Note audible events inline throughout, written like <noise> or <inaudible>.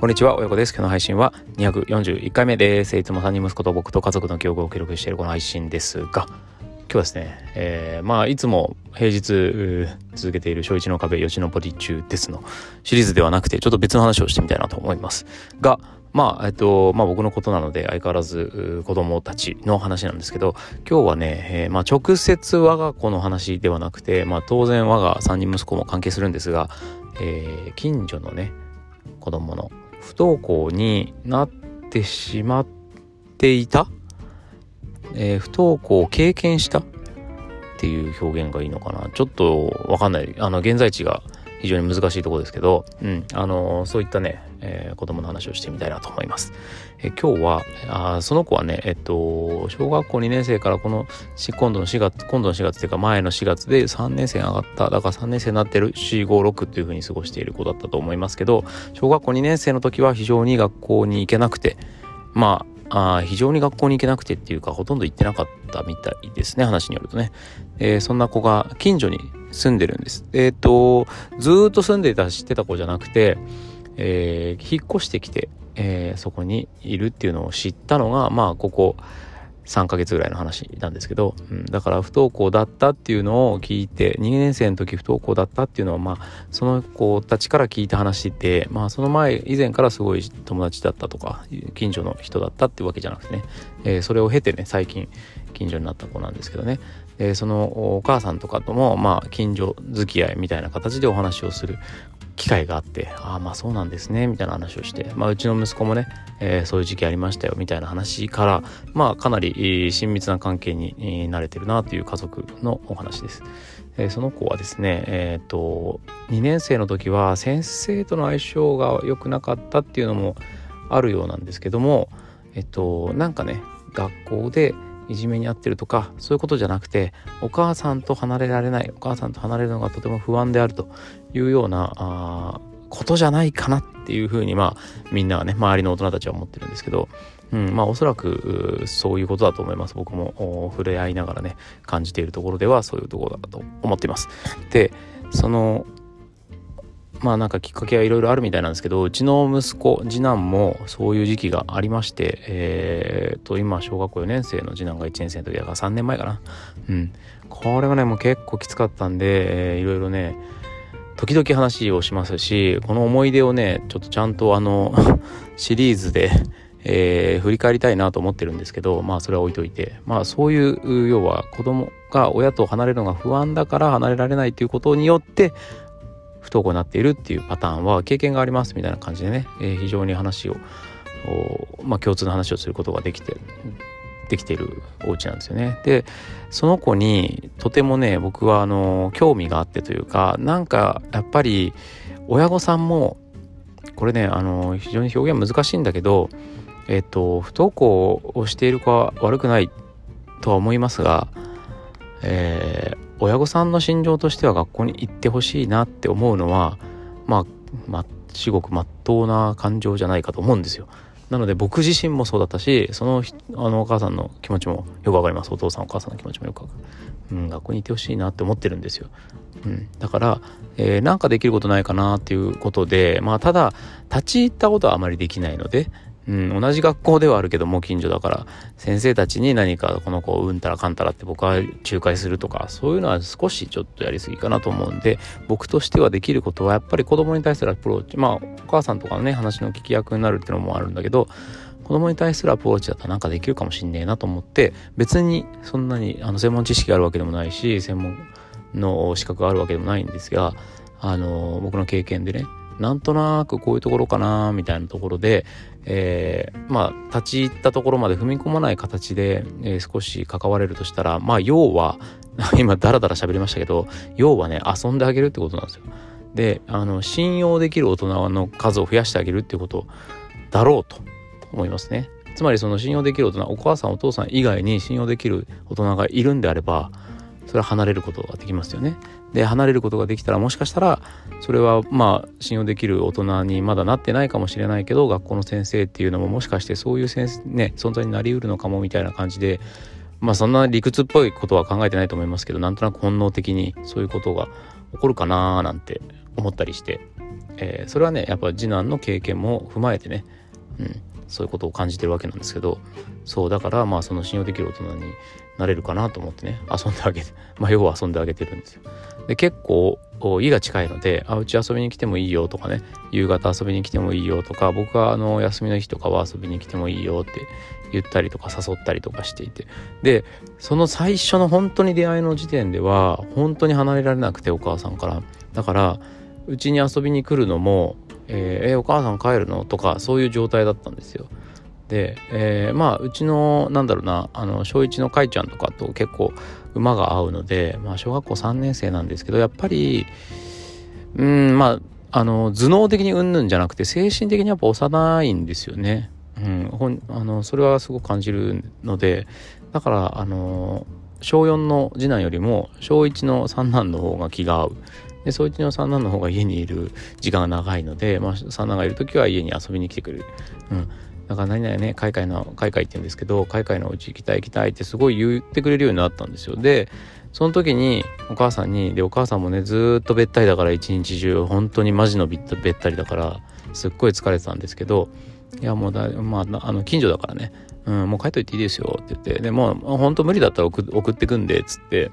こんにちは、親子です。今日の配信は241回目です。いつも3人息子と僕と家族の記憶を記録しているこの配信ですが、今日はですね、えー、まあ、いつも平日続けている小一の壁、吉野ポリ中ですのシリーズではなくて、ちょっと別の話をしてみたいなと思います。が、まあ、えっと、まあ僕のことなので相変わらず子供たちの話なんですけど、今日はね、えー、まあ直接我が子の話ではなくて、まあ当然我が3人息子も関係するんですが、えー、近所のね、子供の不登校になってしまっていた、えー、不登校を経験したっていう表現がいいのかな？ちょっとわかんない。あの現在地が非常に難しいところですけど、うん、あのそういったね、えー、子供の話をしてみたいなと思います。え今日はあその子はね、えっと、小学校2年生からこの今度の4月今度の4月っていうか前の4月で3年生上がった。だから3年生になってる。456っていう風に過ごしている子だったと思いますけど小学校2年生の時は非常に学校に行けなくてまああ非常に学校に行けなくてっていうかほとんど行ってなかったみたいですね話によるとね、えー、そんな子が近所に住んでるんです。えっ、とずっと住んでいた知ってた子じゃなくて、えー、引っ越してきて、えそこにいるっていうのを知ったのがまあここ3ヶ月ぐらいの話なんですけど、うん、だから不登校だったっていうのを聞いて2年生の時不登校だったっていうのはまあその子たちから聞いた話でまあその前以前からすごい友達だったとか近所の人だったっていうわけじゃなくてね、えー、それを経てね最近近所になった子なんですけどね。でそのお母さんとかともまあ近所付き合いみたいな形でお話をする機会があってああまあそうなんですねみたいな話をして、まあ、うちの息子もね、えー、そういう時期ありましたよみたいな話からまあかなり親密な関係に慣れてるなという家族のお話です。えー、その子はですねえっ、と2年生の時は先生との相性が良くなかったっていうのもあるようなんですけどもえっとなんかね学校でいじめに遭ってるとかそういうことじゃなくてお母さんと離れられないお母さんと離れるのがとても不安であるというようなあことじゃないかなっていうふうにまあみんなはね周りの大人たちは思ってるんですけど、うん、まあおそらくそういうことだと思います。僕も触れ合いながらね感じているところではそういうところだと思っています。でそのまあなんかきっかけはいろいろあるみたいなんですけどうちの息子次男もそういう時期がありましてえー、っと今小学校4年生の次男が1年生の時だから3年前かな。うん。これがねもう結構きつかったんで、いろいろね時々話をしますしこの思い出をねちょっとちゃんとあの <laughs> シリーズでえー、振り返りたいなと思ってるんですけどまあそれは置いといてまあそういう要は子供が親と離れるのが不安だから離れられないということによって不登校になっているっていうパターンは経験がありますみたいな感じでね、えー、非常に話をまあ共通の話をすることができてできてるお家なんですよね。でその子にとてもね僕はあの興味があってというかなんかやっぱり親御さんもこれねあの非常に表現難しいんだけどえっと不登校をしている子は悪くないとは思いますが、えー、親御さんの心情としては学校に行ってほしいなって思うのはまあ、まあ、至極まっとうな感情じゃないかと思うんですよ。なので僕自身もそうだったしそのあのお母さんの気持ちもよくわかります。お父さんお母さんの気持ちもよくわかる、うん、学校に行ってほしいなって思ってるんですよ、うん、だから、えー、なんかできることないかなっていうことでまあただ立ち入ったことはあまりできないのでうん、同じ学校ではあるけども近所だから先生たちに何かこの子をうんたらかんたらって僕は仲介するとかそういうのは少しちょっとやりすぎかなと思うんで僕としてはできることはやっぱり子供に対するアプローチまあお母さんとかのね話の聞き役になるってのもあるんだけど子供に対するアプローチだったらなんかできるかもしんねえなと思って別にそんなにあの専門知識があるわけでもないし専門の資格があるわけでもないんですがあの僕の経験でねなんとなくこういうところかなみたいなところで、えー、まあ立ち入ったところまで踏み込まない形で、えー、少し関われるとしたらまあ要は <laughs> 今ダラダラ喋りましたけど要はね遊んであげるってことなんですよ。であの信用できる大人の数を増やしてあげるってことだろうと思いますね。つまりその信用できる大人お母さんお父さん以外に信用できる大人がいるんであればそれは離れることができますよね。で離れることができたらもしかしたらそれはまあ信用できる大人にまだなってないかもしれないけど学校の先生っていうのももしかしてそういう先生、ね、存在になりうるのかもみたいな感じでまあそんな理屈っぽいことは考えてないと思いますけどなんとなく本能的にそういうことが起こるかなーなんて思ったりして、えー、それはねやっぱ次男の経験も踏まえてね、うん、そういうことを感じてるわけなんですけどそうだからまあその信用できる大人になれるかなと思ってね遊んであげて <laughs> まあ要は遊んであげてるんですよ。で結構家が近いので「あうち遊びに来てもいいよ」とかね「夕方遊びに来てもいいよ」とか僕はあの休みの日とかは遊びに来てもいいよって言ったりとか誘ったりとかしていてでその最初の本当に出会いの時点では本当に離れられなくてお母さんからだからうちに遊びに来るのもえー、えお母さん帰るの？とかそういう状態だったんですよ。で、えー、まあうちのなんだろうなあの小1のかいちゃんとかと結構馬が合うので、まあ、小学校3年生なんですけどやっぱりうんまああの頭脳的にうんぬんじゃなくて精神的にやっぱ幼いんですよね。うん、ほんあのそれはすごく感じるのでだからあの小4の次男よりも小1の三男の方が気が合うでそいつの三男の方が家にいる時間が長いので、まあ、三男がいる時は家に遊びに来てくれる。うんだから何々ね、海外の、海外って言うんですけど、海外のうち行きたい行きたいってすごい言ってくれるようになったんですよ。で、その時にお母さんに、で、お母さんもね、ずっとべったりだから一日中、本当にマジのべったりだから、すっごい疲れてたんですけど、いや、もうだ、まあ、あの、近所だからね、うん、もう帰っといていいですよって言って、で、もう、本当無理だったら送ってくんで、っつって、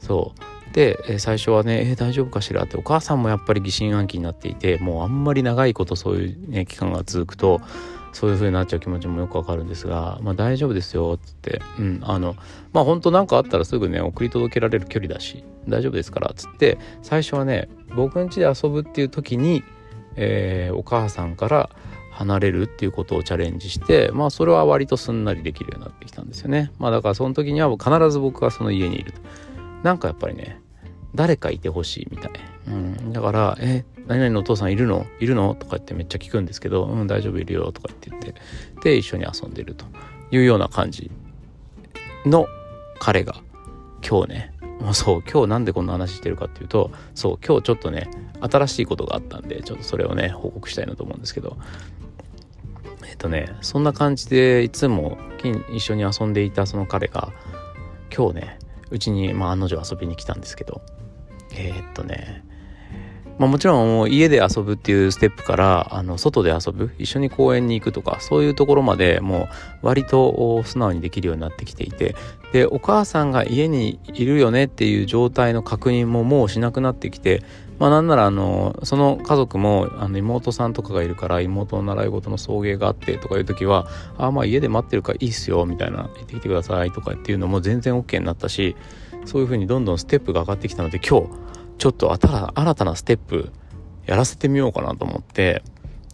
そう。で、最初はね、えー、大丈夫かしら？ってお母さんもやっぱり疑心暗鬼になっていてもうあんまり長いことそういう、ね、期間が続くとそういう風になっちゃう気持ちもよくわかるんですが、まあ、大丈夫ですよっつって、うん、あのまあ本当何かあったらすぐね送り届けられる距離だし大丈夫ですからっつって。最初はね僕ん家で遊ぶっていう時に、えー、お母さんから離れるっていうことをチャレンジしてまあそれは割とすんなりできるようになってきたんですよね。まあだからその時には必ず僕はその家にいると。なんかやっぱりね誰かいてほしいみたい。うん、だから「え何々のお父さんいるの？いるの?」とか言ってめっちゃ聞くんですけど「うん大丈夫いるよ」とかって言ってで一緒に遊んでるというような感じの彼が今日ねもうそう今日なんでこんな話してるかっていうとそう今日ちょっとね新しいことがあったんでちょっとそれをね報告したいなと思うんですけどえっとねそんな感じでいつも一緒に遊んでいたその彼が今日ねうちに、まあ、案の定遊びに来たんですけどえー、っとねまあ、もちろんもう家で遊ぶっていうステップからあの外で遊ぶ一緒に公園に行くとかそういうところまでもう割と素直にできるようになってきていてでお母さんが家にいるよねっていう状態の確認ももうしなくなってきてまあなんならあのその家族もあの妹さんとかがいるから妹の習い事の送迎があってとかいう時はあまあ家で待ってるからいいっすよみたいな行ってきてくださいとかっていうのも全然 OK になったしそういうふうにどんどんステップが上がってきたので今日ちょっと新たなステップやらせてみようかなと思って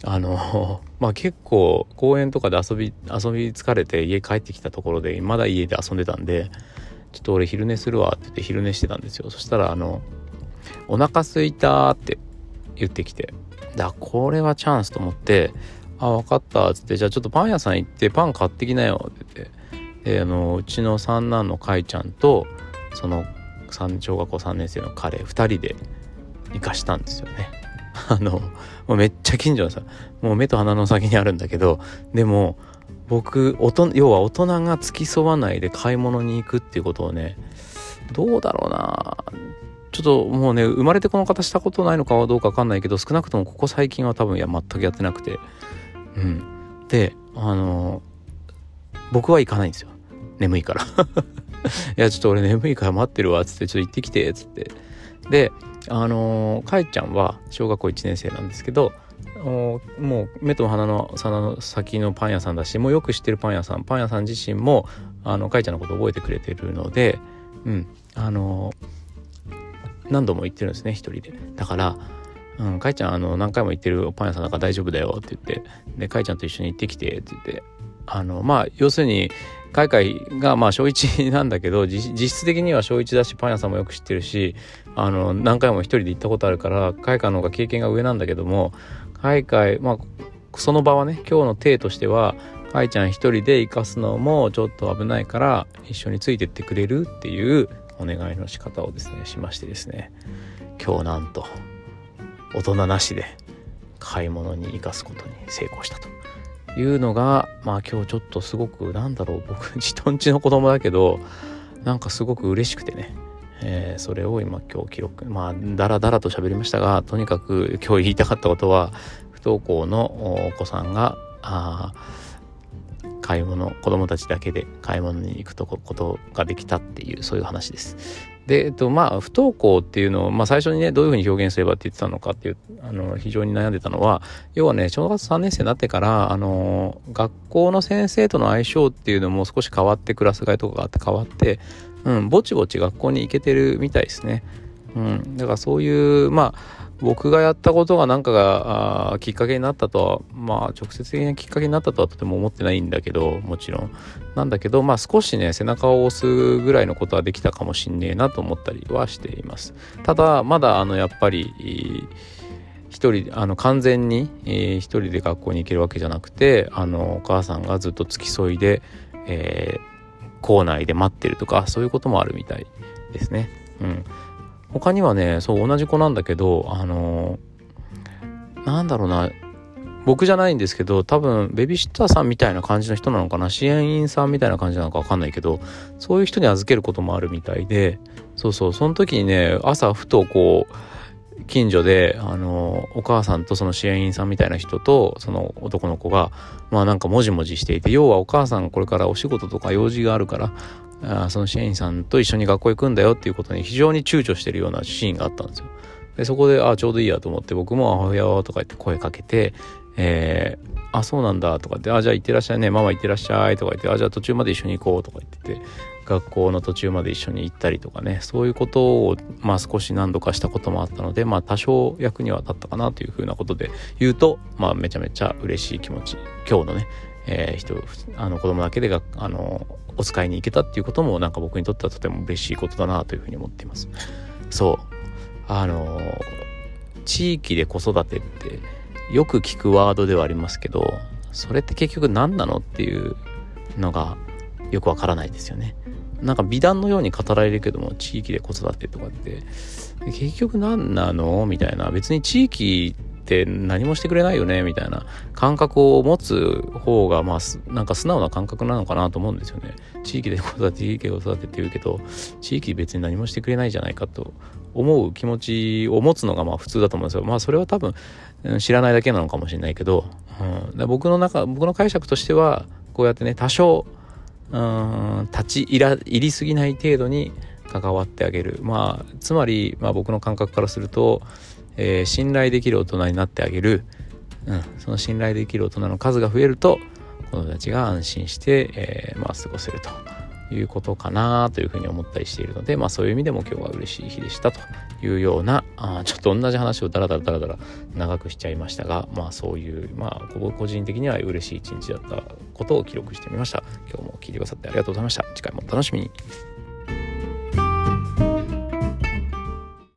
あの <laughs> まあ結構公園とかで遊び遊び疲れて家帰ってきたところでまだ家で遊んでたんでちょっと俺昼寝するわって言って昼寝してたんですよ。そしたらあの「お腹すいた」って言ってきてだこれはチャンスと思って「あ分かった」っつって「じゃあちょっとパン屋さん行ってパン買ってきなよ」って言ってであのうちの三男のかいちゃんとその小学校3年生の彼2人で行かしたんですよね。<laughs> あのもうめっちゃ近所のさもう目と鼻の先にあるんだけどでも僕要は大人が付き添わないで買い物に行くっていうことをねどうだろうな。ちょっともうね生まれてこの方したことないのかはどうか分かんないけど少なくともここ最近は多分いや全くやってなくて。うん。であの僕は行かないんですよ。眠いから。<laughs> <laughs> いやちょっと俺眠いから待ってるわっつってちょっと行ってきてっつって。であのー、かえちゃんは小学校1年生なんですけどもう目と鼻の鼻の先のパン屋さんだしもうよく知ってるパン屋さんパン屋さん自身もあのかいちゃんのこと覚えてくれてるのでうんあの、何度も行ってるんですね一人で。だからうん、かいちゃんあの何回も行ってるパン屋さんだから大丈夫だよって言って。でかいちゃんと一緒に行ってきてって言って。あのまあ要するに海外がまあ小1なんだけど実質的には小1だしパン屋さんもよく知ってるしあの何回も一人で行ったことあるから海外の方が経験が上なんだけども海外まあその場はね今日の体としてはかいちゃん一人で行かすのもちょっと危ないから一緒についてってくれるっていうお願いの仕方をですねしましてですね。今日なんと大人なしで買い物に生かすことに成功したと。いうのがまあ今日ちょっとすごくなんだろう僕人んちの子供だけどなんかすごく嬉しくてね、えー、それを今今日記録まあだらだらと喋りましたがとにかく今日言いたかったことは不登校のお子さんがあ買い物子供たちだけで買い物に行くとことができたっていうそういう話です。で、えっと、まあ不登校っていうのを、まあ、最初にねどういうふうに表現すればって言ってたのかっていうあの非常に悩んでたのは要はね小学3年生になってからあの学校の先生との相性っていうのも少し変わってクラス替えとかがあって変わって、うん、ぼちぼち学校に行けてるみたいですね。うん、だからそういうまあ僕がやったことが何かがきっかけになったとはまあ直接的なきっかけになったとはとても思ってないんだけどもちろん。なんだけどまあ少しね背中を押すぐらいのことはできたかもしんねえなと思ったりはしています。ただまだあのやっぱり一人あの完全に、えー、一人で学校に行けるわけじゃなくてあのお母さんがずっと付き添いで、えー、校内で待ってるとかそういうこともあるみたいですね。うん。他にはねそう同じ子なんだけどあのー、なんだろうな。僕じゃないんですけど多分ベビーシッターさんみたいな感じの人なのかな？支援員さんみたいな感じなのか分かんないけどそういう人に預けることもあるみたいでそうそうその時にね朝ふとこう近所であのお母さんとその支援員さんみたいな人とその男の子がまあなんかもじもじしていて要はお母さんこれからお仕事とか用事があるからあその支援員さんと一緒に学校行くんだよっていうことに非常に躊躇してるようなシーンがあったんですよ。でそこでああちょうどいいやと思って僕も「母親は」とか言って声かけて「えー、あそうなんだ」とかって「あじゃあ行ってらっしゃいねママ行ってらっしゃい」とか言って「あじゃあ途中まで一緒に行こう」とか言ってて学校の途中まで一緒に行ったりとかねそういうことをまあ少し何度かしたこともあったのでまあ多少役には立ったかなというふうなことで言うとまあめちゃめちゃ嬉しい気持ち今日のね、えー、人あの子供だけでがあのお使いに行けたっていうこともなんか僕にとってはとても嬉しいことだなというふうに思っています。そうあの地域で子育てってよく聞くワードではありますけどそれって結局何なのっていうのがよくわからないですよね。なんか美談のように語られるけども地域で子育てとかって。結局何なの？みたいな。別に地域って何もしてくれないよね？みたいな感覚を持つ方がまあなんか素直な感覚なのかなと思うんですよね。地域で子育て地域で子育てって言うけど地域別に何もしてくれないじゃないかと思う気持ちを持つのがまあ普通だと思うんですよ。まあそれは多分知らないだけなのかもしれないけど、うん、僕の中僕の解釈としてはこうやってね多少立ち入りすぎない程度に関わってあげる。まあつまり、まあ、僕の感覚からするとえー、信頼できる大人になってあげる、うん、その信頼できる大人の数が増えると子どもたちが安心して、えー、まあ、過ごせると。いうことかなというふうに思ったりしているので、まあ、そういう意味でも今日は嬉しい日でしたというようなあちょっと同じ話をダラダラダラダラ長くしちゃいましたが、まあ、そういう、まあ、個人的には嬉しい一日だったことを記録してみました。今日も聞いてくださってありがとうございました。次回もお楽しみに。